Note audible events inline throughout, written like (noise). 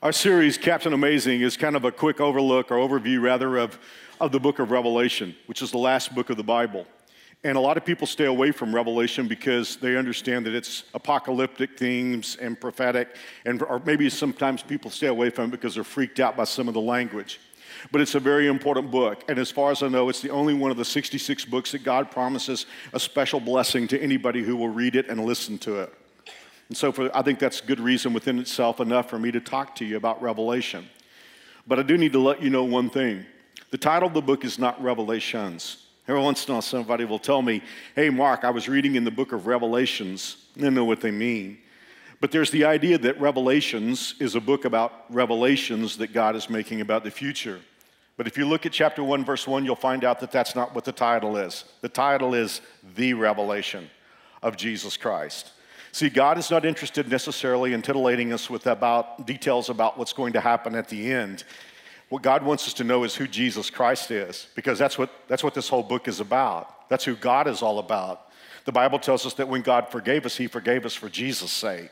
Our series, Captain Amazing, is kind of a quick overlook or overview, rather, of, of the book of Revelation, which is the last book of the Bible. And a lot of people stay away from Revelation because they understand that it's apocalyptic themes and prophetic, and or maybe sometimes people stay away from it because they're freaked out by some of the language. But it's a very important book, and as far as I know, it's the only one of the 66 books that God promises a special blessing to anybody who will read it and listen to it. And so for, I think that's good reason within itself enough for me to talk to you about Revelation. But I do need to let you know one thing. The title of the book is not Revelations. Every once in a while, somebody will tell me, Hey, Mark, I was reading in the book of Revelations. I know what they mean. But there's the idea that Revelations is a book about revelations that God is making about the future. But if you look at chapter 1, verse 1, you'll find out that that's not what the title is. The title is The Revelation of Jesus Christ. See, God is not interested necessarily in titillating us with about details about what's going to happen at the end. What God wants us to know is who Jesus Christ is, because that's what, that's what this whole book is about. That's who God is all about. The Bible tells us that when God forgave us, He forgave us for Jesus' sake.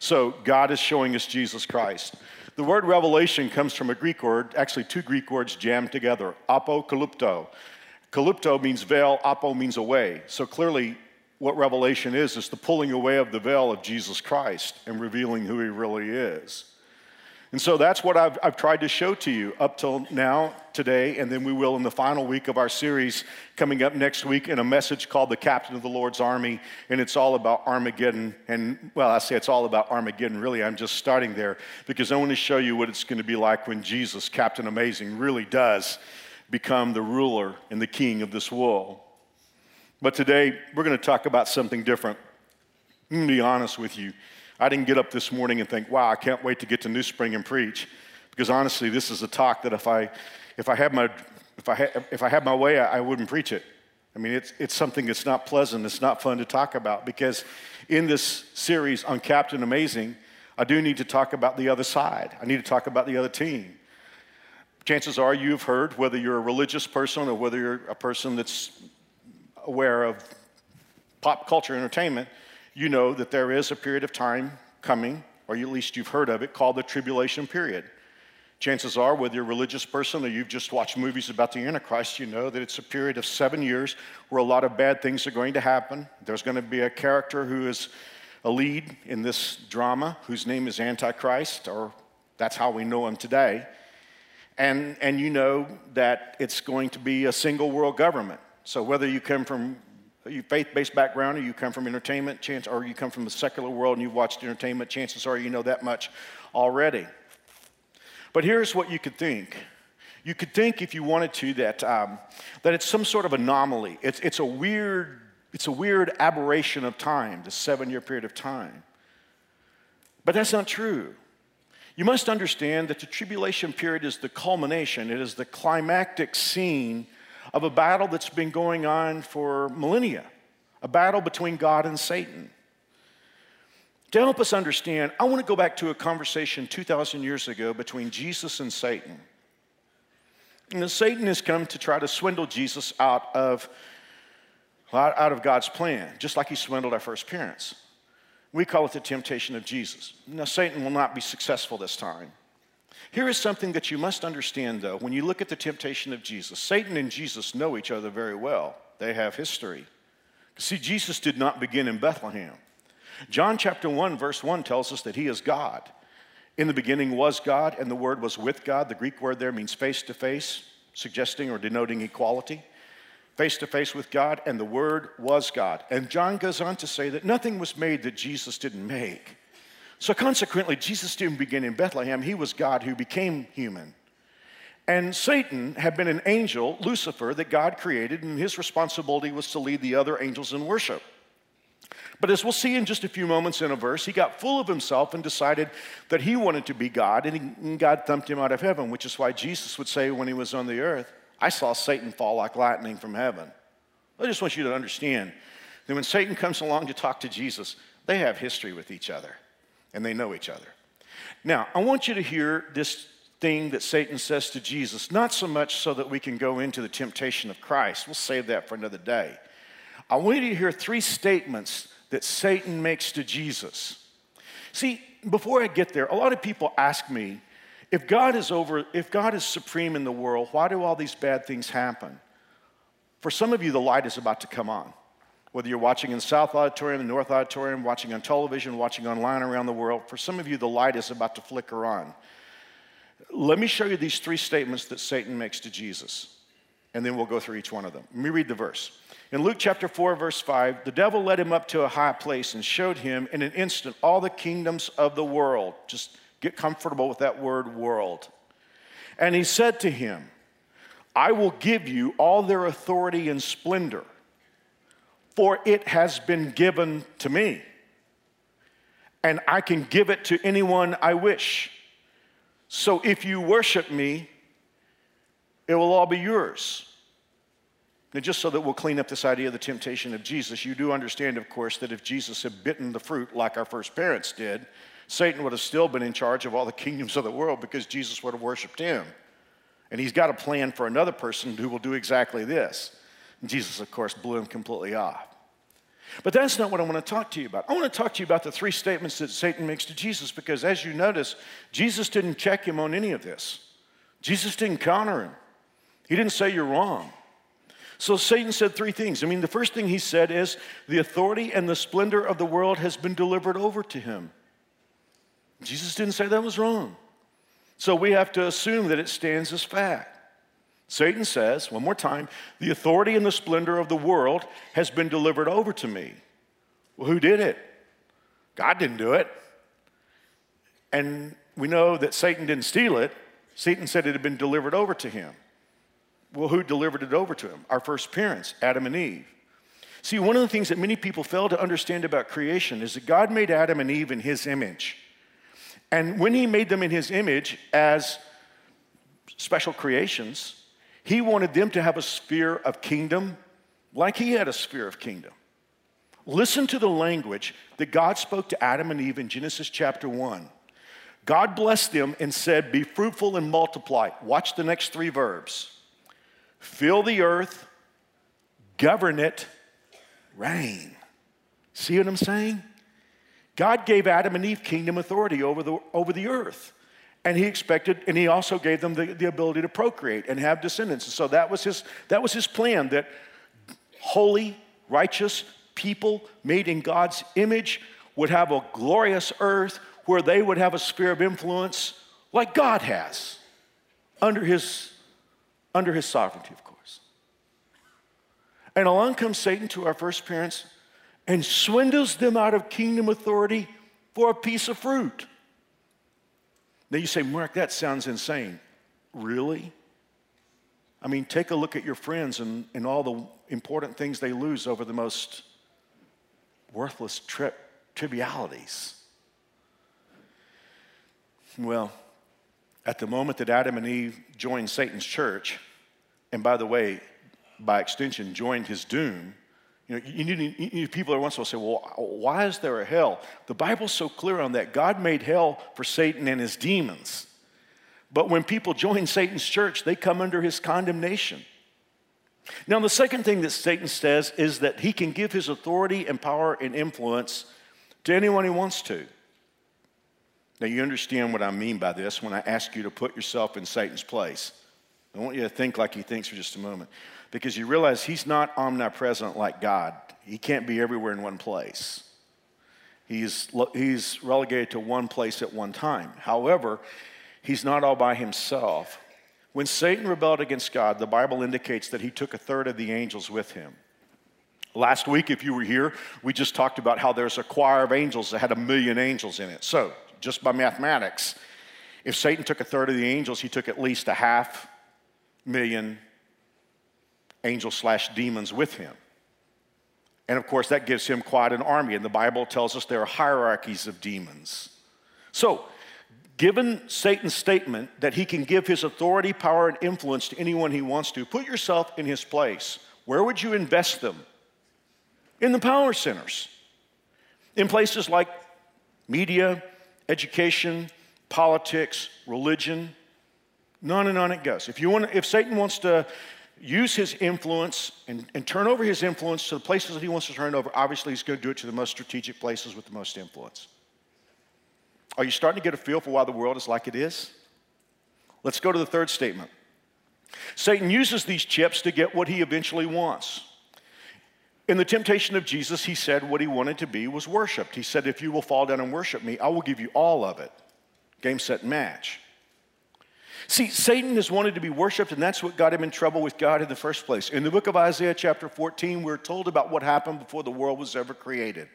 So God is showing us Jesus Christ. The word revelation comes from a Greek word, actually two Greek words jammed together, apokalypto. Kalypto means veil, apo means away. So clearly, what revelation is is the pulling away of the veil of Jesus Christ and revealing who he really is. And so that's what I've, I've, tried to show to you up till now, today, and then we will in the final week of our series coming up next week in a message called The Captain of the Lord's Army. And it's all about Armageddon. And, well, I say it's all about Armageddon. Really, I'm just starting there because I want to show you what it's going to be like when Jesus, Captain Amazing, really does become the ruler and the king of this world. But today, we're going to talk about something different. I'm going to be honest with you. I didn't get up this morning and think, wow, I can't wait to get to New Spring and preach. Because honestly, this is a talk that if I, if I, had, my, if I, had, if I had my way, I, I wouldn't preach it. I mean, it's, it's something that's not pleasant, it's not fun to talk about. Because in this series on Captain Amazing, I do need to talk about the other side, I need to talk about the other team. Chances are you've heard, whether you're a religious person or whether you're a person that's aware of pop culture entertainment, you know that there is a period of time coming, or at least you've heard of it, called the tribulation period. Chances are, whether you're a religious person or you've just watched movies about the Antichrist, you know that it's a period of seven years where a lot of bad things are going to happen. There's going to be a character who is a lead in this drama whose name is Antichrist, or that's how we know him today. And, and you know that it's going to be a single world government. So whether you come from a faith-based background or you come from entertainment, chance, or you come from the secular world and you've watched entertainment, chances are you know that much already. But here's what you could think. You could think, if you wanted to, that, um, that it's some sort of anomaly. It's, it's, a weird, it's a weird aberration of time, the seven year period of time. But that's not true. You must understand that the tribulation period is the culmination, it is the climactic scene of a battle that's been going on for millennia, a battle between God and Satan. To help us understand, I want to go back to a conversation 2,000 years ago between Jesus and Satan. And Satan has come to try to swindle Jesus out of, out of God's plan, just like he swindled our first parents. We call it the temptation of Jesus. Now, Satan will not be successful this time. Here is something that you must understand, though. When you look at the temptation of Jesus, Satan and Jesus know each other very well, they have history. See, Jesus did not begin in Bethlehem. John chapter 1, verse 1 tells us that he is God. In the beginning was God, and the Word was with God. The Greek word there means face to face, suggesting or denoting equality. Face to face with God, and the Word was God. And John goes on to say that nothing was made that Jesus didn't make. So, consequently, Jesus didn't begin in Bethlehem. He was God who became human. And Satan had been an angel, Lucifer, that God created, and his responsibility was to lead the other angels in worship. But as we'll see in just a few moments in a verse, he got full of himself and decided that he wanted to be God, and, God thumped him out of heaven, which is why Jesus would say when he was on the earth, I saw Satan fall like lightning from heaven. I just want you to understand that when Satan comes along to talk to Jesus, they have history with each other and they know each other. Now, I want you to hear this thing that Satan says to Jesus, not so much so that we can go into the temptation of Christ. We'll save that for another day. I want you to hear three statements that Satan makes to Jesus. See, before I get there, a lot of people ask me, if God is over, if God is supreme in the world, why do all these bad things happen? For some of you, the light is about to come on. Whether you're watching in South Auditorium, the North Auditorium, watching on television, watching online around the world, for some of you, the light is about to flicker on. Let me show you these three statements that Satan makes to Jesus, and then we'll go through each one of them. Let me read the verse. In Luke chapter 4, verse 5, the devil led him up to a high place and showed him in an instant all the kingdoms of the world. Just get comfortable with that word world. And he said to him, I will give you all their authority and splendor, for it has been given to me, and I can give it to anyone I wish. So if you worship me, it will all be yours. Now, just so that we'll clean up this idea of the temptation of Jesus, you do understand, of course, that if Jesus had bitten the fruit like our first parents did, Satan would have still been in charge of all the kingdoms of the world because Jesus would have worshiped him. And he's got a plan for another person who will do exactly this. And Jesus, of course, blew him completely off. But that's not what I want to talk to you about. I want to talk to you about the three statements that Satan makes to Jesus because, as you notice, Jesus didn't check him on any of this. Jesus didn't counter him, he didn't say you're wrong. So Satan said three things. I mean, the first thing he said is the authority and the splendor of the world has been delivered over to him. Jesus didn't say that was wrong. So we have to assume that it stands as fact. Satan says, one more time, the authority and the splendor of the world has been delivered over to me. Well, who did it? God didn't do it. And we know that Satan didn't steal it. Satan said it had been delivered over to him. Well, who delivered it over to him? Our first parents, Adam and Eve. See, one of the things that many people fail to understand about creation is that God made Adam and Eve in his image. And when he made them in his image as special creations, he wanted them to have a sphere of kingdom like he had a sphere of kingdom. Listen to the language that God spoke to Adam and Eve in Genesis chapter 1. God blessed them and said, Be fruitful and multiply. Watch the next three verbs fill the earth, govern it, reign. See what I'm saying? God gave Adam and Eve kingdom authority over the, over the earth. And he expected, and he also gave them the, the ability to procreate and have descendants. And so that was his, that was his plan that holy, righteous people made in God's image would have a glorious earth where they would have a sphere of influence like God has under his under his sovereignty, of course. And along comes Satan to our first parents and swindles them out of kingdom authority for a piece of fruit. Now you say, Mark, that sounds insane. Really? I mean, take a look at your friends and, and all the important things they lose over the most worthless tri- trivialities. Well, at the moment that Adam and Eve joined Satan's church, and by the way, by extension, joined his doom, you know, you need, you need people every once in a while say, well, why is there a hell? The Bible's so clear on that. God made hell for Satan and his demons. But when people join Satan's church, they come under his condemnation. Now, the second thing that Satan says is that he can give his authority and power and influence to anyone he wants to. Now, you understand what I mean by this when I ask you to put yourself in Satan's place. I want you to think like he thinks for just a moment because you realize he's not omnipresent like God. He can't be everywhere in one place. He's, he's relegated to one place at one time. However, he's not all by himself. When Satan rebelled against God, the Bible indicates that he took a third of the angels with him. Last week, if you were here, we just talked about how there's a choir of angels that had a million angels in it. So, just by mathematics, if Satan took a third of the angels, he took at least a half million angels slash demons with him. And of course, that gives him quite an army. And the Bible tells us there are hierarchies of demons. So, given Satan's statement that he can give his authority, power, and influence to anyone he wants to, put yourself in his place. Where would you invest them? In the power centers, in places like media, education, politics, religion, on and on it goes. If, you want, if Satan wants to use his influence and, and turn over his influence to the places that he wants to turn over, obviously he's going to do it to the most strategic places with the most influence. Are you starting to get a feel for why the world is like it is? Let's go to the third statement. Satan uses these chips to get what he eventually wants. In the temptation of Jesus, he said what he wanted to be was worshiped. He said, If you will fall down and worship me, I will give you all of it. Game, set, match. See, Satan has wanted to be worshiped, and that's what got him in trouble with God in the first place. In the book of Isaiah, chapter 14, we're told about what happened before the world was ever created.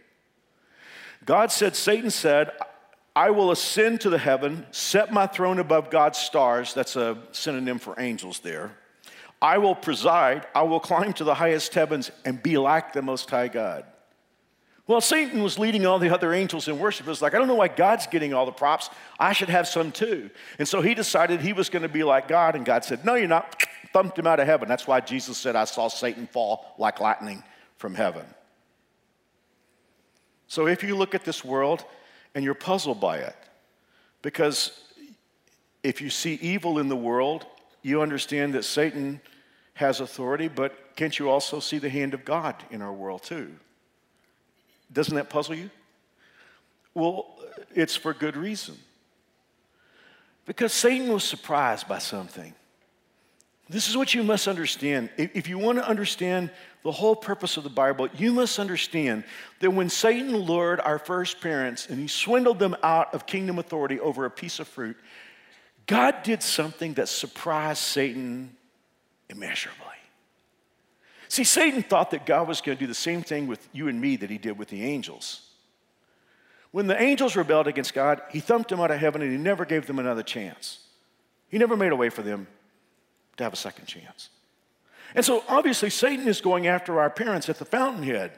God said, Satan said, I will ascend to the heaven, set my throne above God's stars. That's a synonym for angels there. I will preside, I will climb to the highest heavens and be like the Most High God. Well, Satan was leading all the other angels in worship. It was like, I don't know why God's getting all the props. I should have some too. And so he decided he was going to be like God, and God said, No, you're not. (tsk) Thumped him out of heaven. That's why Jesus said, I saw Satan fall like lightning from heaven. So if you look at this world and you're puzzled by it, because if you see evil in the world, you understand that Satan has authority, but can't you also see the hand of God in our world too? Doesn't that puzzle you? Well, it's for good reason. Because Satan was surprised by something. This is what you must understand. If you want to understand the whole purpose of the Bible, you must understand that when Satan lured our first parents and he swindled them out of kingdom authority over a piece of fruit, God did something that surprised Satan immeasurably. See, Satan thought that God was going to do the same thing with you and me that he did with the angels. When the angels rebelled against God, he thumped them out of heaven and he never gave them another chance. He never made a way for them to have a second chance. And so obviously, Satan is going after our parents at the fountainhead.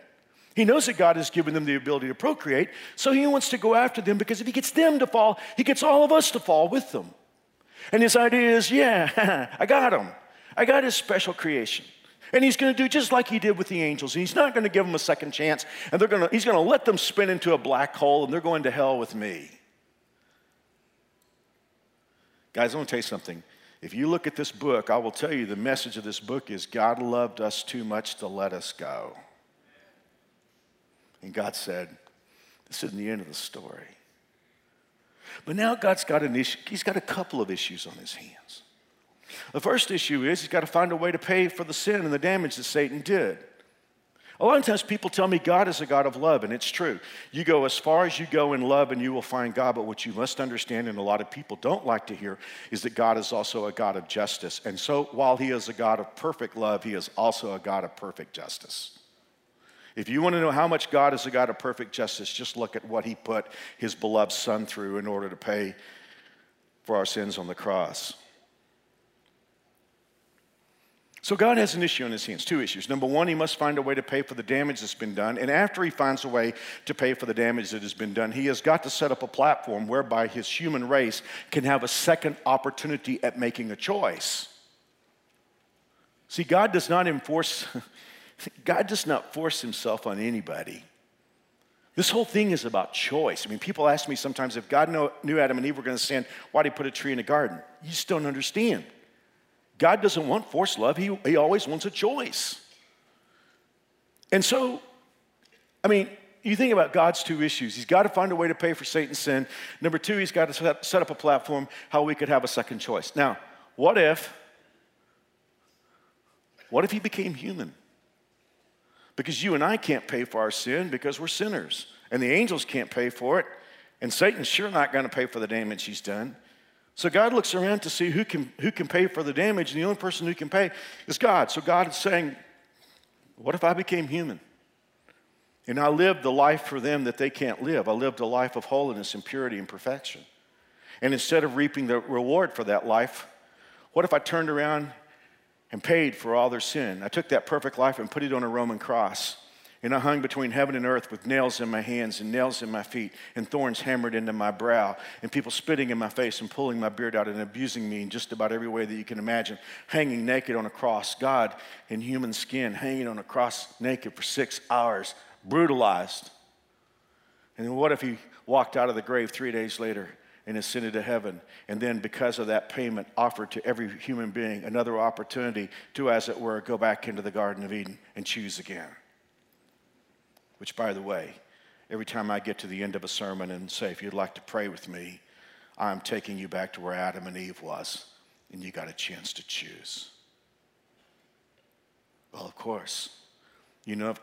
He knows that God has given them the ability to procreate, so he wants to go after them because if he gets them to fall, he gets all of us to fall with them. And his idea is yeah, (laughs) I got him. I got his special creation. And he's going to do just like he did with the angels. He's not going to give them a second chance. And they're going to, he's going to let them spin into a black hole and they're going to hell with me. Guys, I want to tell you something. If you look at this book, I will tell you the message of this book is God loved us too much to let us go. And God said, This isn't the end of the story. But now God's got an issue, He's got a couple of issues on His hands. The first issue is he's got to find a way to pay for the sin and the damage that Satan did. A lot of times people tell me God is a God of love, and it's true. You go as far as you go in love and you will find God, but what you must understand, and a lot of people don't like to hear, is that God is also a God of justice. And so while he is a God of perfect love, he is also a God of perfect justice. If you want to know how much God is a God of perfect justice, just look at what he put his beloved son through in order to pay for our sins on the cross. So God has an issue on his hands, two issues. Number one, he must find a way to pay for the damage that's been done. And after he finds a way to pay for the damage that has been done, he has got to set up a platform whereby his human race can have a second opportunity at making a choice. See, God does not enforce, (laughs) God does not force himself on anybody. This whole thing is about choice. I mean, people ask me sometimes if God knew Adam and Eve were going to sin, why did he put a tree in a garden? You just don't understand. God doesn't want forced love, He, he always wants a choice. And so, I mean, you think about God's two issues. He's got to find a way to pay for Satan's sin. Number two, he's got to set up a platform how we could have a second choice. Now, what if, what if he became human? Because you and I can't pay for our sin because we're sinners, and the angels can't pay for it, and Satan's sure not going to pay for the damage he's done. So God looks around to see who can, who can pay for the damage, and the only person who can pay is God. So God is saying, What if I became human? And I lived the life for them that they can't live. I lived a life of holiness and purity and perfection. And instead of reaping the reward for that life, what if I turned around and paid for all their sin? I took that perfect life and put it on a Roman cross. And I hung between heaven and earth with nails in my hands and nails in my feet and thorns hammered into my brow and people spitting in my face and pulling my beard out and abusing me in just about every way that you can imagine. Hanging naked on a cross, God in human skin, hanging on a cross naked for six hours, brutalized. And what if he walked out of the grave three days later and ascended to heaven, and then because of that payment, offered to every human being another opportunity to, as it were, go back into the Garden of Eden and choose again? Which, by the way, every time I get to the end of a sermon and say, if you'd like to pray with me, I'm taking you back to where Adam and Eve was, and you got a chance to choose. Well, of course, you know,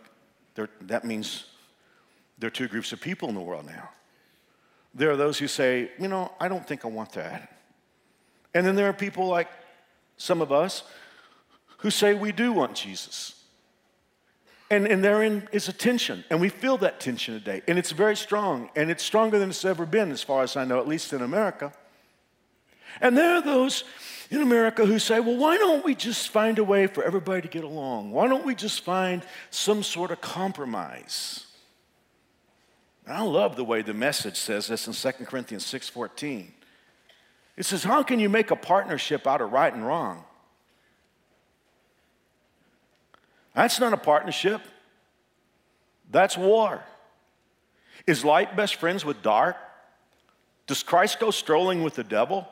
that means there are two groups of people in the world now. There are those who say, you know, I don't think I want that. And then there are people like some of us who say we do want Jesus. And, and therein is a tension, and we feel that tension today. And it's very strong, and it's stronger than it's ever been, as far as I know, at least in America. And there are those in America who say, well, why don't we just find a way for everybody to get along? Why don't we just find some sort of compromise? And I love the way the message says this in 2 Corinthians 6:14. It says, How can you make a partnership out of right and wrong? That's not a partnership. That's war. Is light best friends with dark? Does Christ go strolling with the devil?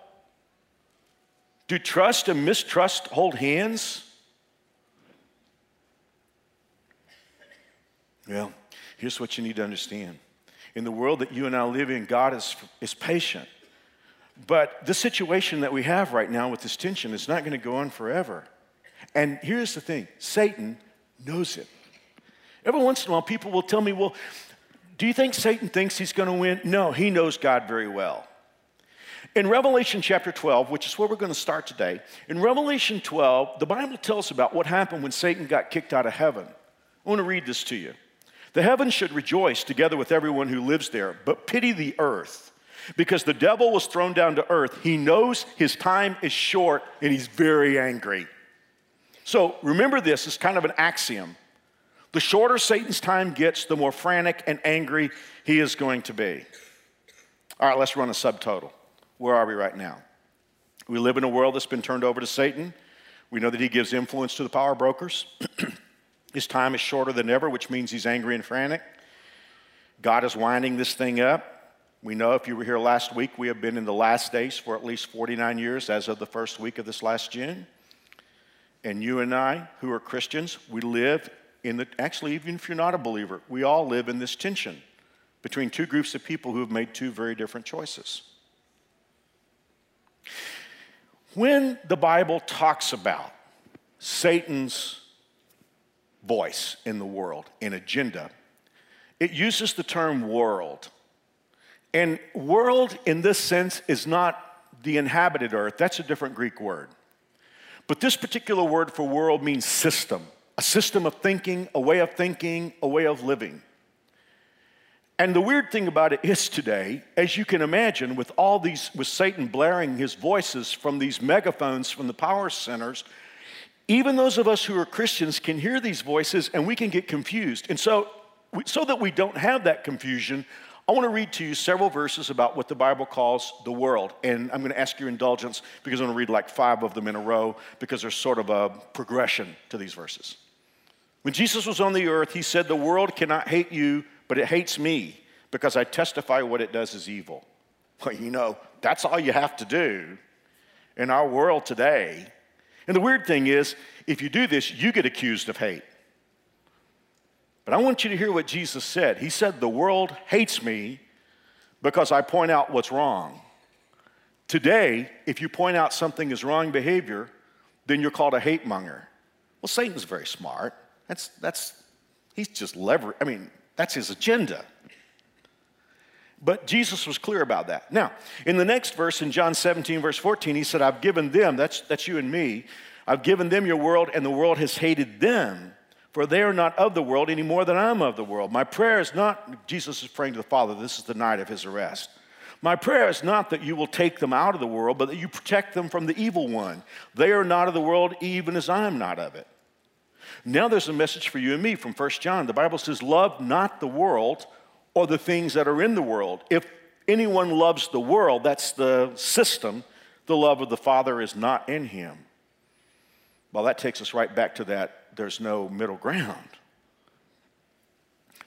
Do trust and mistrust hold hands? Well, here's what you need to understand. In the world that you and I live in, God is, is patient. But the situation that we have right now with this tension is not going to go on forever. And here's the thing Satan knows it. Every once in a while, people will tell me, Well, do you think Satan thinks he's going to win? No, he knows God very well. In Revelation chapter 12, which is where we're going to start today, in Revelation 12, the Bible tells about what happened when Satan got kicked out of heaven. I want to read this to you. The heavens should rejoice together with everyone who lives there, but pity the earth because the devil was thrown down to earth. He knows his time is short and he's very angry. So remember this as kind of an axiom. The shorter Satan's time gets, the more frantic and angry he is going to be. All right, let's run a subtotal. Where are we right now? We live in a world that's been turned over to Satan. We know that he gives influence to the power brokers. (clears throat) His time is shorter than ever, which means he's angry and frantic. God is winding this thing up. We know if you were here last week, we have been in the last days for at least 49 years as of the first week of this last June. And you and I, who are Christians, we live in the, actually, even if you're not a believer, we all live in this tension between two groups of people who have made two very different choices. When the Bible talks about Satan's voice in the world, an agenda, it uses the term world. And world in this sense is not the inhabited earth, that's a different Greek word. But this particular word for world means system, a system of thinking, a way of thinking, a way of living. And the weird thing about it is today, as you can imagine, with all these, with Satan blaring his voices from these megaphones from the power centers, even those of us who are Christians can hear these voices and we can get confused. And so, so that we don't have that confusion, I want to read to you several verses about what the Bible calls the world. And I'm going to ask your indulgence because I'm going to read like five of them in a row because there's sort of a progression to these verses. When Jesus was on the earth, he said, The world cannot hate you, but it hates me because I testify what it does is evil. Well, you know, that's all you have to do in our world today. And the weird thing is, if you do this, you get accused of hate. But I want you to hear what Jesus said. He said, The world hates me because I point out what's wrong. Today, if you point out something is wrong behavior, then you're called a hate monger. Well, Satan's very smart. That's, that's, he's just lever, I mean, that's his agenda. But Jesus was clear about that. Now, in the next verse, in John 17, verse 14, he said, I've given them, that's, that's you and me, I've given them your world, and the world has hated them for they are not of the world any more than I'm of the world. My prayer is not, Jesus is praying to the Father, this is the night of his arrest. My prayer is not that you will take them out of the world, but that you protect them from the evil one. They are not of the world, even as I am not of it. Now there's a message for you and me from 1 John. The Bible says, Love not the world or the things that are in the world. If anyone loves the world, that's the system, the love of the Father is not in him. Well, that takes us right back to that there's no middle ground.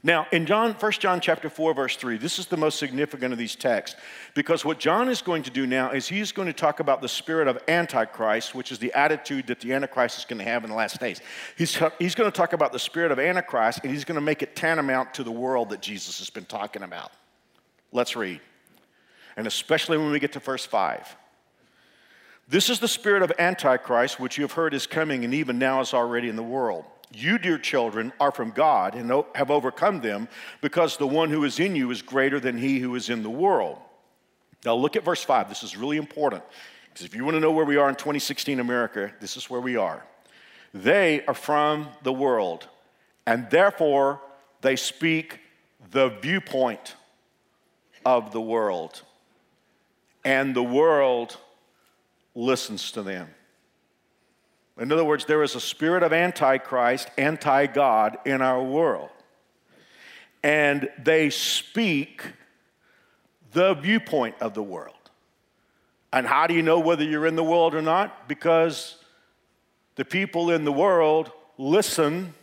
Now, in John, 1 John chapter 4, verse 3, this is the most significant of these texts because what John is going to do now is he's going to talk about the spirit of Antichrist, which is the attitude that the Antichrist is going to have in the last days. He's, he's going to talk about the spirit of Antichrist and he's going to make it tantamount to the world that Jesus has been talking about. Let's read. And especially when we get to verse 5. This is the spirit of Antichrist, which you have heard is coming and even now is already in the world. You, dear children, are from God and have overcome them because the one who is in you is greater than he who is in the world. Now, look at verse 5. This is really important because if you want to know where we are in 2016 America, this is where we are. They are from the world, and therefore they speak the viewpoint of the world, and the world listens to them. In other words, there is a spirit of antichrist, anti God in our world. And they speak the viewpoint of the world. And how do you know whether you're in the world or not? Because the people in the world listen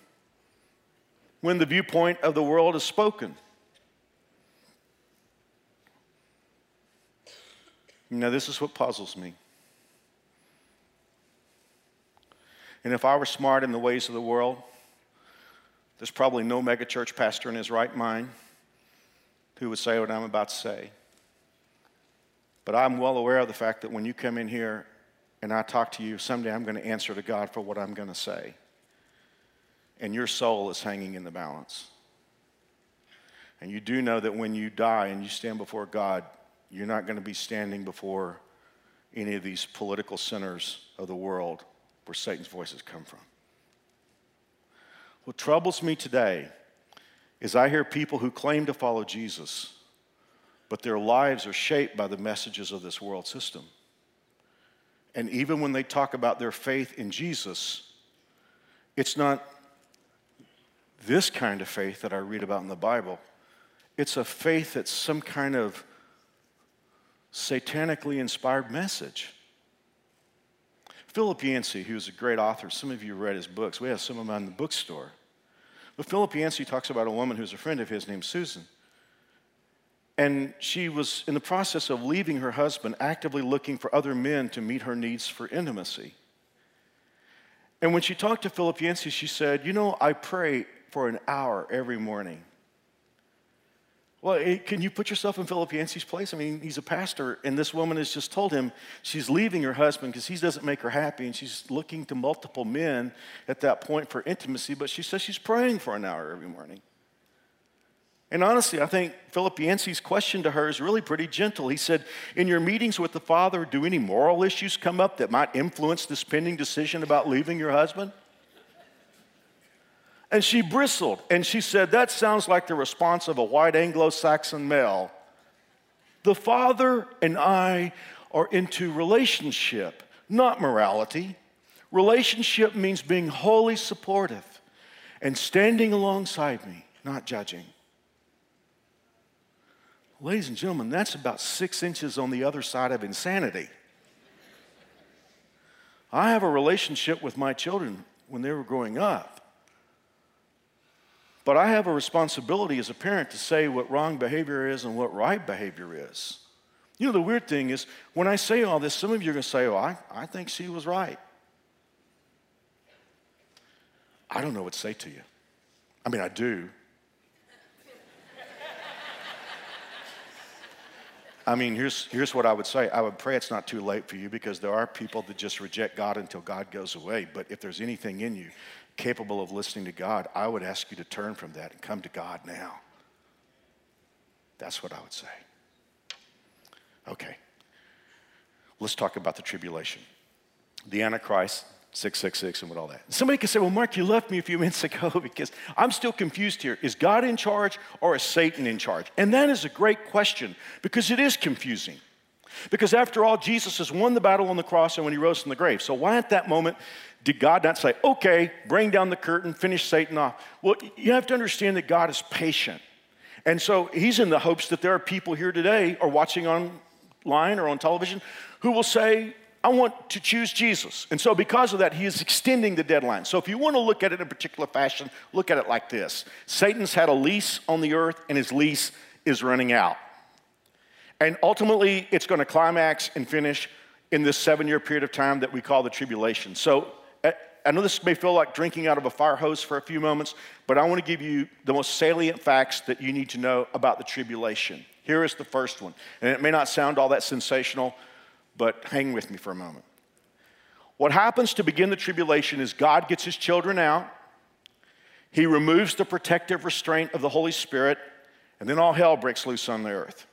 when the viewpoint of the world is spoken. Now, this is what puzzles me. And if I were smart in the ways of the world, there's probably no megachurch pastor in his right mind who would say what I'm about to say. But I'm well aware of the fact that when you come in here and I talk to you, someday I'm going to answer to God for what I'm going to say. And your soul is hanging in the balance. And you do know that when you die and you stand before God, you're not going to be standing before any of these political centers of the world where Satan's voices come from. What troubles me today is I hear people who claim to follow Jesus, but their lives are shaped by the messages of this world system. And even when they talk about their faith in Jesus, it's not this kind of faith that I read about in the Bible. It's a faith that's some kind of satanically inspired message. Philip Yancey, who's a great author, some of you read his books. We have some of them in the bookstore. But Philip Yancey talks about a woman who's a friend of his named Susan. And she was in the process of leaving her husband, actively looking for other men to meet her needs for intimacy. And when she talked to Philip Yancey, she said, You know, I pray for an hour every morning. Well, eh, can you put yourself in Philip Yancey's place? I mean, he's a pastor, and this woman has just told him she's leaving her husband because he doesn't make her happy, and she's looking to multiple men at that point for intimacy, but she says she's praying for an hour every morning. And honestly, I think Philip Yancey's question to her is really pretty gentle. He said, In your meetings with the Father, do any moral issues come up that might influence this pending decision about leaving your husband? And she bristled and she said, That sounds like the response of a white Anglo Saxon male. The father and I are into relationship, not morality. Relationship means being wholly supportive and standing alongside me, not judging. Ladies and gentlemen, that's about six inches on the other side of insanity. I have a relationship with my children when they were growing up. But I have a responsibility as a parent to say what wrong behavior is and what right behavior is. You know, the weird thing is, when I say all this, some of you are going to say, oh, I, I think she was right. I don't know what to say to you. I mean, I do. I mean, here's, here's what I would say. I would pray it's not too late for you because there are people that just reject God until God goes away. But if there's anything in you capable of listening to God, I would ask you to turn from that and come to God now. That's what I would say. Okay. Let's talk about the tribulation. The Antichrist, 666, and what all that. Somebody could say, Well, Mark, you left me a few (laughs) minutes ago because I'm still confused here. Is God in charge or is Satan in charge? And that is a great question because it is confusing. Because after all, Jesus has won the battle on the cross and when he rose from the grave. So, why at that moment did God not say, okay, bring down the curtain, finish Satan off? Well, you have to understand that God is patient. And so he's in the hopes that there are people here today or watching online or on television who will say, I want to choose Jesus. And so, because of that, he is extending the deadline. So, if you want to look at it in a particular fashion, look at it like this Satan's had a lease on the earth, and his lease is running out. And ultimately, it's going to climax and finish in this seven year period of time that we call the tribulation. So, I know this may feel like drinking out of a fire hose for a few moments, but I want to give you the most salient facts that you need to know about the tribulation. Here is the first one. And it may not sound all that sensational, but hang with me for a moment. What happens to begin the tribulation is God gets his children out, he removes the protective restraint of the Holy Spirit, and then all hell breaks loose on the earth.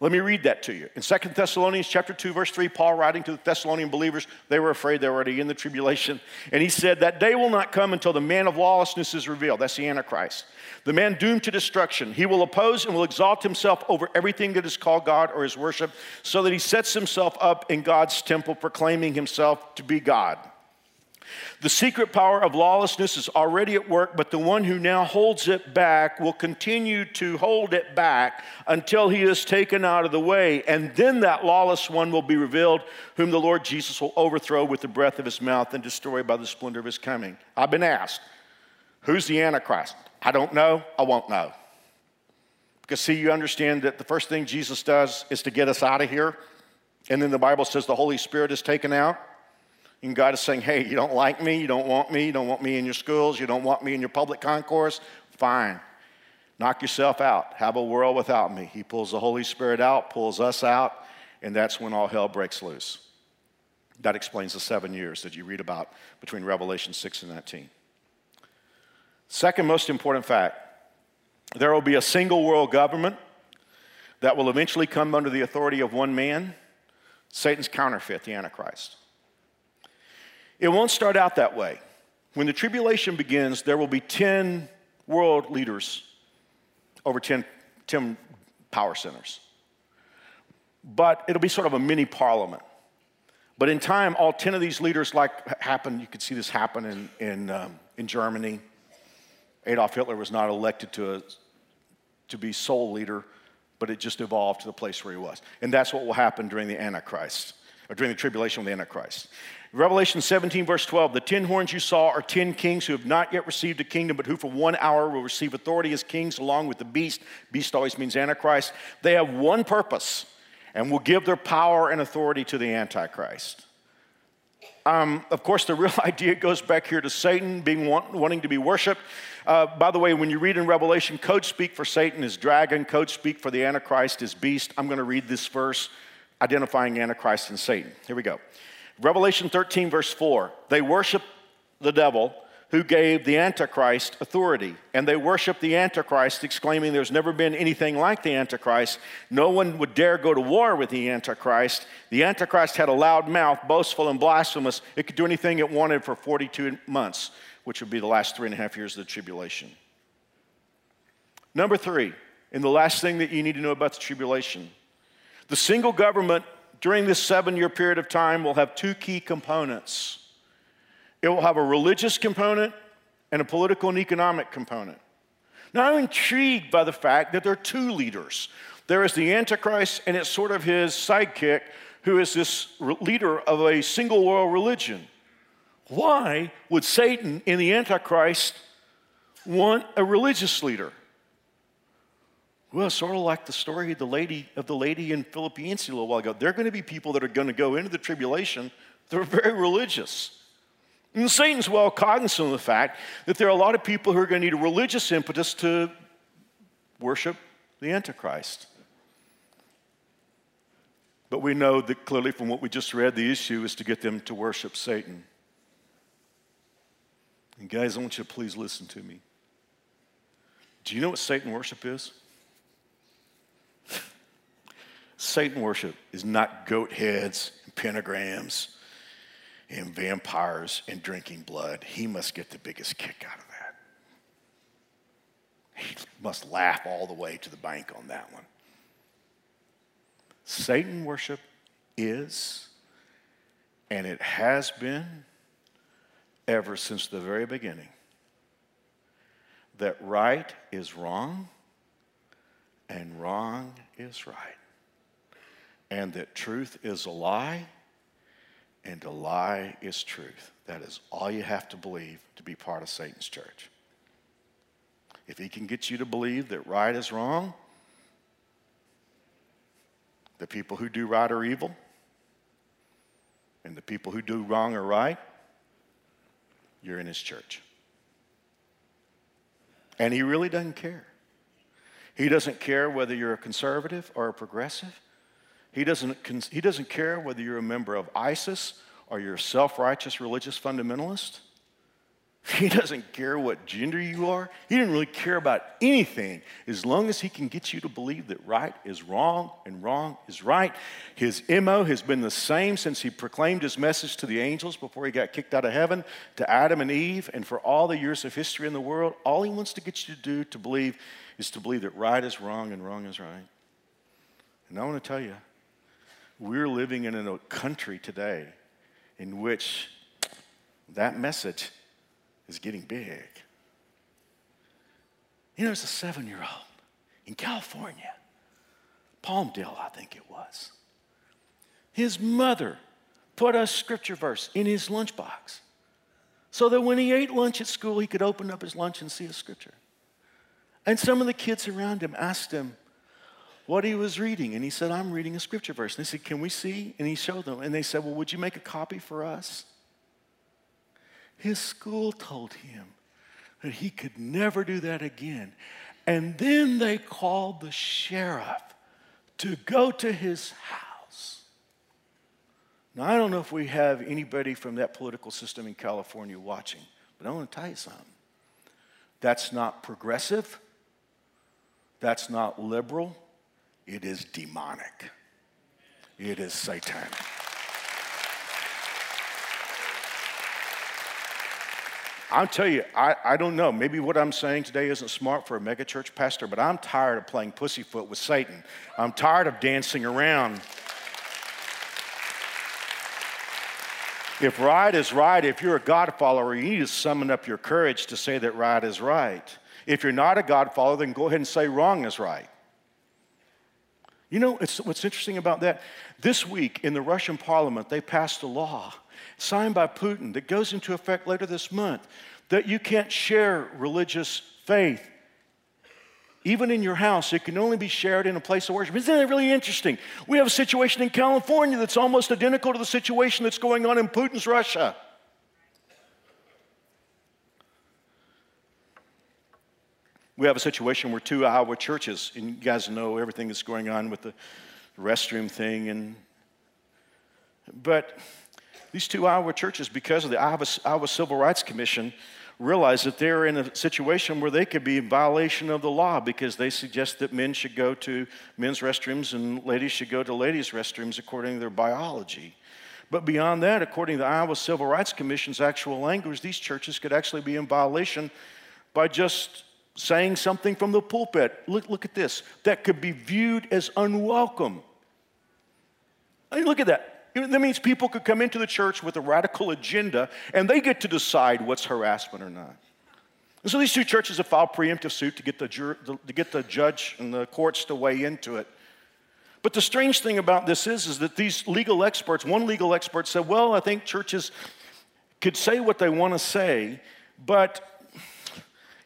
Let me read that to you. In 2 Thessalonians chapter 2 verse 3, Paul writing to the Thessalonian believers, they were afraid they were already in the tribulation, and he said that day will not come until the man of lawlessness is revealed. That's the antichrist. The man doomed to destruction. He will oppose and will exalt himself over everything that is called God or his worship, so that he sets himself up in God's temple proclaiming himself to be God. The secret power of lawlessness is already at work, but the one who now holds it back will continue to hold it back until he is taken out of the way. And then that lawless one will be revealed, whom the Lord Jesus will overthrow with the breath of his mouth and destroy by the splendor of his coming. I've been asked, who's the Antichrist? I don't know, I won't know. Because, see, you understand that the first thing Jesus does is to get us out of here. And then the Bible says the Holy Spirit is taken out. And God is saying, hey, you don't like me, you don't want me, you don't want me in your schools, you don't want me in your public concourse, fine. Knock yourself out. Have a world without me. He pulls the Holy Spirit out, pulls us out, and that's when all hell breaks loose. That explains the seven years that you read about between Revelation 6 and 19. Second most important fact there will be a single world government that will eventually come under the authority of one man Satan's counterfeit, the Antichrist. It won't start out that way. When the tribulation begins, there will be 10 world leaders over 10, 10 power centers. But it'll be sort of a mini parliament. But in time, all 10 of these leaders, like happened, you could see this happen in, in, um, in Germany. Adolf Hitler was not elected to, a, to be sole leader, but it just evolved to the place where he was. And that's what will happen during the Antichrist, or during the tribulation of the Antichrist. Revelation 17, verse 12 the ten horns you saw are ten kings who have not yet received a kingdom, but who for one hour will receive authority as kings along with the beast. Beast always means Antichrist. They have one purpose and will give their power and authority to the Antichrist. Um, of course, the (laughs) real idea goes back here to Satan being want, wanting to be worshiped. Uh, by the way, when you read in Revelation, code speak for Satan is dragon, code speak for the Antichrist is beast. I'm going to read this verse identifying Antichrist and Satan. Here we go. Revelation 13, verse 4 they worship the devil who gave the Antichrist authority. And they worship the Antichrist, exclaiming, There's never been anything like the Antichrist. No one would dare go to war with the Antichrist. The Antichrist had a loud mouth, boastful and blasphemous. It could do anything it wanted for 42 months, which would be the last three and a half years of the tribulation. Number three, and the last thing that you need to know about the tribulation the single government during this seven year period of time will have two key components it will have a religious component and a political and economic component. Now, I'm intrigued by the fact that there are two leaders. There is the Antichrist, and it's sort of his sidekick, who is this leader of a single world religion. Why would Satan in the Antichrist want a religious leader? Well, sort of like the story of the lady of the lady in Philippians a little while ago. There are going to be people that are going to go into the tribulation that are very religious. And Satan's well cognizant of the fact that there are a lot of people who are going to need a religious impetus to worship the Antichrist. But we know that clearly from what we just read, the issue is to get them to worship Satan. And guys, I want you to please listen to me. Do you know what Satan worship is? Satan worship is not goat heads and pentagrams and vampires and drinking blood. He must get the biggest kick out of that. He must laugh all the way to the bank on that one. Satan worship is, and it has been ever since the very beginning, that right is wrong and wrong is right and that truth is a lie and a lie is truth. That is all you have to believe to be part of Satan's church. If he can get you to believe that right is wrong, the people who do right are evil, and the people who do wrong are right, you're in his church. And he really doesn't care. He doesn't care whether you're a conservative or a progressive. He doesn't, he doesn't care whether you're a member of ISIS or you're a self righteous religious fundamentalist. He doesn't care what gender you are. He didn't really care about anything as long as he can get you to believe that right is wrong and wrong is right. His MO has been the same since he proclaimed his message to the angels before he got kicked out of heaven, to Adam and Eve, and for all the years of history in the world. All he wants to get you to do to believe is to believe that right is wrong and wrong is right. And I want to tell you, we're living in a country today in which that message is getting big. You know, there's a seven year old in California, Palmdale, I think it was. His mother put a scripture verse in his lunchbox so that when he ate lunch at school, he could open up his lunch and see a scripture. And some of the kids around him asked him what he was reading. And he said, I'm reading a scripture verse. And they said, Can we see? And he showed them. And they said, Well, would you make a copy for us? His school told him that he could never do that again. And then they called the sheriff to go to his house. Now, I don't know if we have anybody from that political system in California watching, but I want to tell you something. That's not progressive, that's not liberal, it is demonic, it is satanic. I'll tell you, I, I don't know. Maybe what I'm saying today isn't smart for a megachurch pastor, but I'm tired of playing pussyfoot with Satan. I'm tired of dancing around. If right is right, if you're a God follower, you need to summon up your courage to say that right is right. If you're not a God follower, then go ahead and say wrong is right. You know, what's interesting about that? This week in the Russian parliament, they passed a law signed by Putin that goes into effect later this month that you can't share religious faith. Even in your house, it can only be shared in a place of worship. Isn't that really interesting? We have a situation in California that's almost identical to the situation that's going on in Putin's Russia. We have a situation where two Iowa churches, and you guys know everything that's going on with the restroom thing, and but these two Iowa churches, because of the Iowa, Iowa Civil Rights Commission, realize that they're in a situation where they could be in violation of the law because they suggest that men should go to men's restrooms and ladies should go to ladies' restrooms according to their biology. But beyond that, according to the Iowa Civil Rights Commission's actual language, these churches could actually be in violation by just saying something from the pulpit. Look, look at this. That could be viewed as unwelcome. I mean, look at that. That means people could come into the church with a radical agenda and they get to decide what's harassment or not. And so these two churches have filed preemptive suit to get the, jur- to get the judge and the courts to weigh into it. But the strange thing about this is, is that these legal experts, one legal expert said, well, I think churches could say what they want to say, but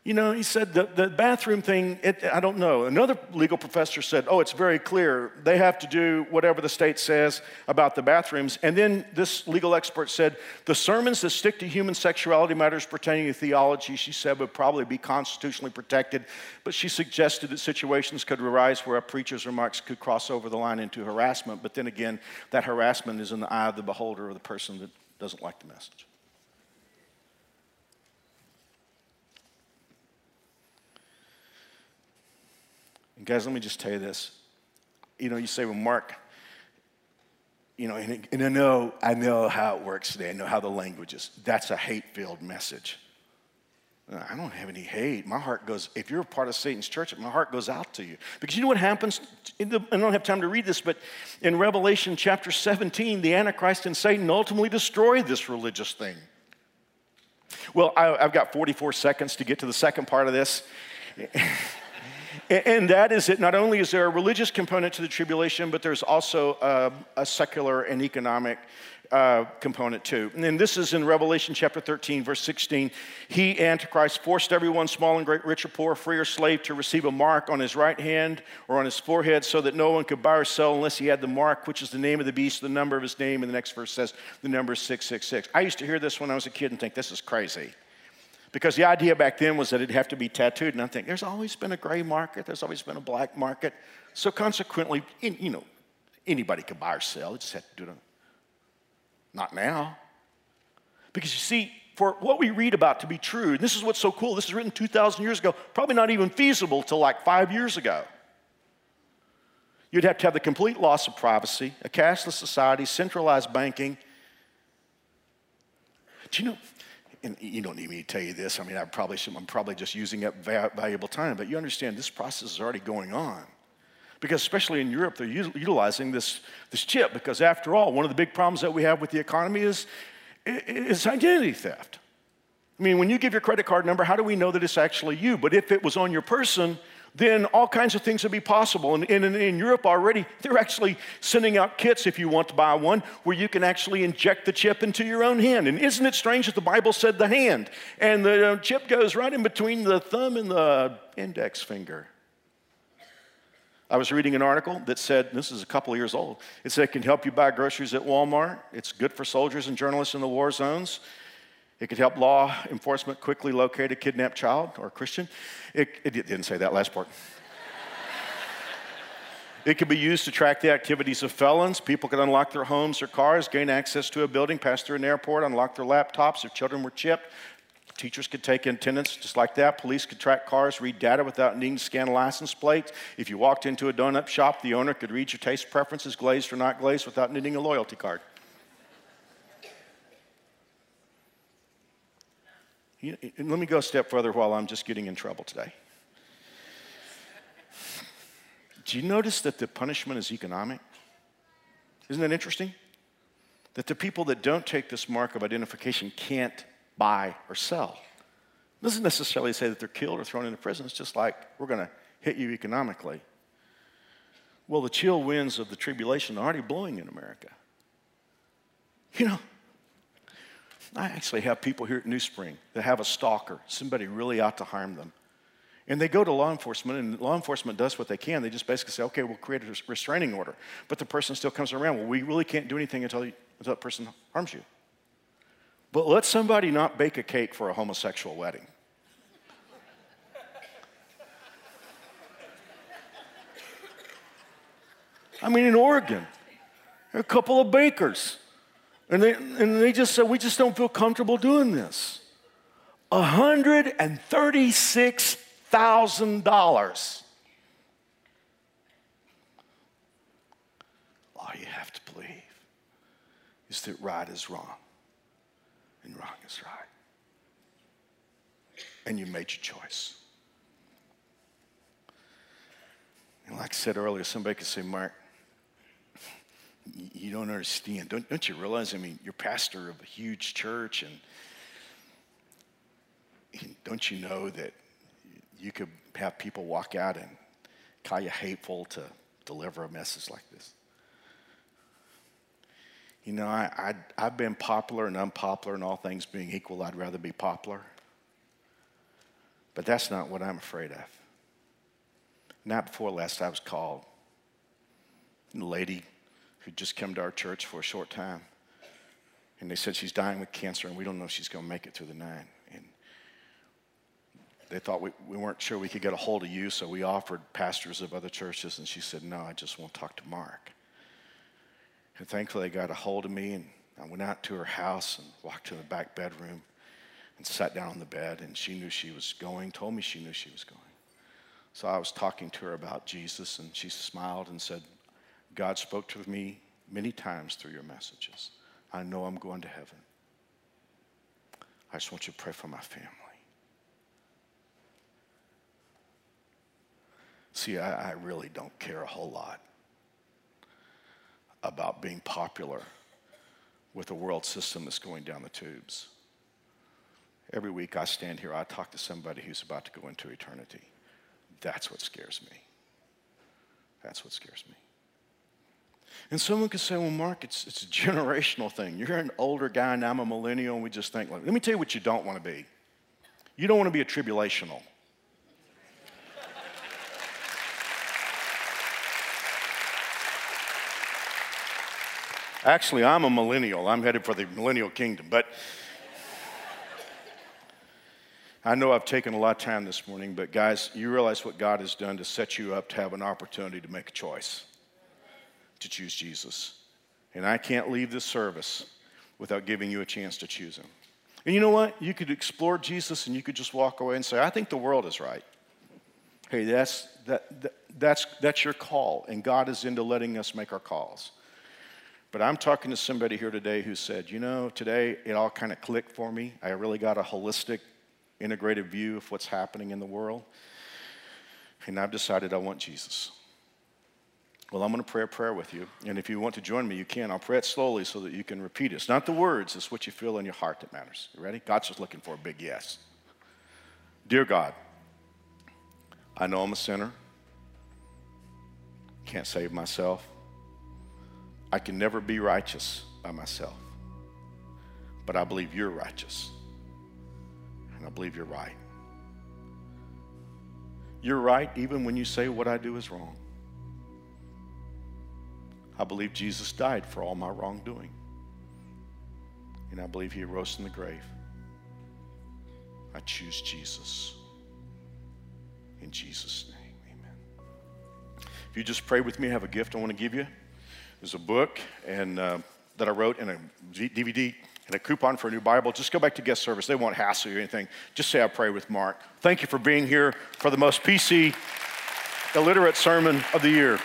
you know, he said the, the bathroom thing, it, I don't know. Another legal professor said, oh, it's very clear. They have to do whatever the state says about the bathrooms. And then this legal expert said, the sermons that stick to human sexuality matters pertaining to theology, she said, would probably be constitutionally protected. But she suggested that situations could arise where a preacher's remarks could cross over the line into harassment. But then again, that harassment is in the eye of the beholder or the person that doesn't like the message. And guys, let me just tell you this. You know, you say, well, Mark, you know, and, and I know, I know how it works today. I know how the language is. That's a hate-filled message. Uh, I don't have any hate. My heart goes, if you're a part of Satan's church, my heart goes out to you. Because you know what happens? The, I don't have time to read this, but in Revelation chapter 17, the Antichrist and Satan ultimately destroy this religious thing. Well, I, I've got 44 seconds to get to the second part of this. And that is that not only is there a religious component to the tribulation, but there's also a, a secular and economic uh, component too. And this is in Revelation chapter 13, verse 16. He, Antichrist, forced everyone, small and great, rich or poor, free or slave, to receive a mark on his right hand or on his forehead so that no one could buy or sell unless he had the mark, which is the name of the beast, the number of his name. And the next verse says the number is 666. I used to hear this when I was a kid and think, this is crazy. Because the idea back then was that it'd have to be tattooed. And I think there's always been a gray market, there's always been a black market. So consequently, you know, anybody could buy or sell. It just had to do it. Not now. Because you see, for what we read about to be true, and this is what's so cool, this is written 2,000 years ago, probably not even feasible till like five years ago. You'd have to have the complete loss of privacy, a cashless society, centralized banking. Do you know, and you don't need me to tell you this. I mean, I probably should, I'm probably just using up valuable time, but you understand this process is already going on. Because especially in Europe, they're utilizing this, this chip because after all, one of the big problems that we have with the economy is, is identity theft. I mean, when you give your credit card number, how do we know that it's actually you? But if it was on your person, then all kinds of things would be possible. And, in, in Europe already, they're actually sending out kits if you want to buy one where you can actually inject the chip into your own hand. And isn't it strange that the Bible said the hand? And the uh, chip goes right in between the thumb and the index finger. I was reading an article that said, this is a couple of years old, it said it can help you buy groceries at Walmart. It's good for soldiers and journalists in the war zones. It could help law enforcement quickly locate a kidnapped child or Christian. It, it didn't say that last part. It could be used to track the activities of felons. People could unlock their homes or cars, gain access to a building, pass through an airport, unlock their laptops if children were chipped. Teachers could take attendance just like that. Police could track cars, read data without needing to scan license plates. If you walked into a donut shop, the owner could read your taste preferences, glazed or not glazed, without needing a loyalty card. And let me go a step further while I'm just getting in trouble today. Do you notice that the punishment is economic? Isn't that interesting? That the people that don't take this mark of identification can't buy or sell. Doesn't necessarily say that they're killed or thrown into prison. It's just like we're going to hit you economically. Well, the chill winds of the tribulation are already blowing in America. You know, I actually have people here at New Spring that have a stalker, somebody really out to harm them. And they go to law enforcement, and law enforcement does what they can. They just basically say, okay, we'll create a restraining order. But the person still comes around, well, we really can't do anything until, until that person harms you. But let somebody not bake a cake for a homosexual wedding. I mean, in Oregon, a couple of bakers and they, and they just said, We just don't feel comfortable doing this. $136,000. All you have to believe is that right is wrong and wrong is right. And you made your choice. And like I said earlier, somebody could say, Mark, you don't understand. Don't, don't you realize? I mean, you're pastor of a huge church, and, and don't you know that you could have people walk out and call you hateful to deliver a message like this? You know, I, I, have been popular and unpopular, and all things being equal, I'd rather be popular. But that's not what I'm afraid of. Not before last I was called. And the lady who'd just come to our church for a short time. And they said she's dying with cancer and we don't know if she's going to make it through the night. And they thought we, we weren't sure we could get a hold of you, so we offered pastors of other churches. And she said, No, I just want to talk to Mark. And thankfully, they got a hold of me and I went out to her house and walked to the back bedroom and sat down on the bed. And she knew she was going, told me she knew she was going. So I was talking to her about Jesus, and she smiled and said, God spoke to me many times through your messages. I know I'm going to heaven. I just want you to pray for my family. See, I, I really don't care a whole lot about being popular with a world system that's going down the tubes. Every week I stand here, I talk to somebody who's about to go into eternity. That's what scares me. That's what scares me. And someone could say, well, Mark, it's, it's a (laughs) generational thing. You're an older guy and I'm a millennial, and we just think, like, let me tell you what you don't want to be. You don't want to be a tribulational. Actually, I'm a millennial. I'm headed for the millennial kingdom. But I know I've taken a lot of time this morning, but guys, you realize what God has done to set you up to have an opportunity to make a choice to choose Jesus. And I can't leave this service without giving you a chance to choose him. And you know what? You could explore Jesus and you could just walk away and say, I think the world is right. Hey, that's, that, that, that's, that's your call, and God is into letting us make our calls. But I'm talking to somebody here today who said, you know, today it all kind of clicked for me. I really got a holistic, integrated view of what's happening in the world. And I've decided I want Jesus. Well, I'm going to pray a prayer with you. And if you want to join me, you can. I'll pray it slowly so that you can repeat it. It's not the words, it's what you feel in your heart that matters. You ready? God's just looking for a big yes. Dear God, I know I'm a sinner. Can't save myself. I can never be righteous by myself. But I believe you're righteous. And I believe you're right. You're right even when you say what I do is wrong. I believe Jesus died for all my wrongdoing. And I believe he rose from the grave. I choose Jesus. In Jesus' name, amen. If you just pray with me, I have a gift I want to give you. There's a book and uh, that I wrote in a DVD and a coupon for a new Bible. Just go back to guest service. They won't hassle you or anything. Just say I pray with Mark. Thank you for being here for the most PC illiterate sermon of the year.